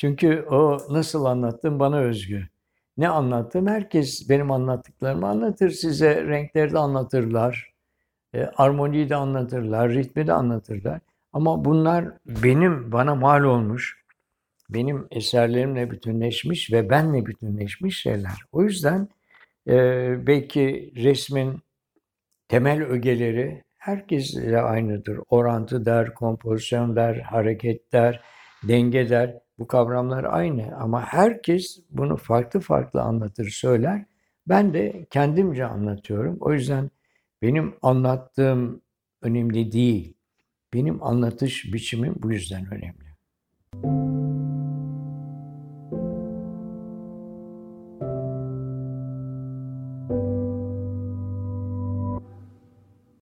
Çünkü o nasıl anlattığım bana özgü. Ne anlattım? Herkes benim anlattıklarımı anlatır size. Renkleri de anlatırlar. E, armoniyi de anlatırlar. Ritmi de anlatırlar. Ama bunlar benim, bana mal olmuş. Benim eserlerimle bütünleşmiş ve benle bütünleşmiş şeyler. O yüzden e, belki resmin temel ögeleri herkesle aynıdır. Orantı der, kompozisyon der, hareket der, denge der. Bu kavramlar aynı ama herkes bunu farklı farklı anlatır, söyler. Ben de kendimce anlatıyorum. O yüzden benim anlattığım önemli değil. Benim anlatış biçimim bu yüzden önemli.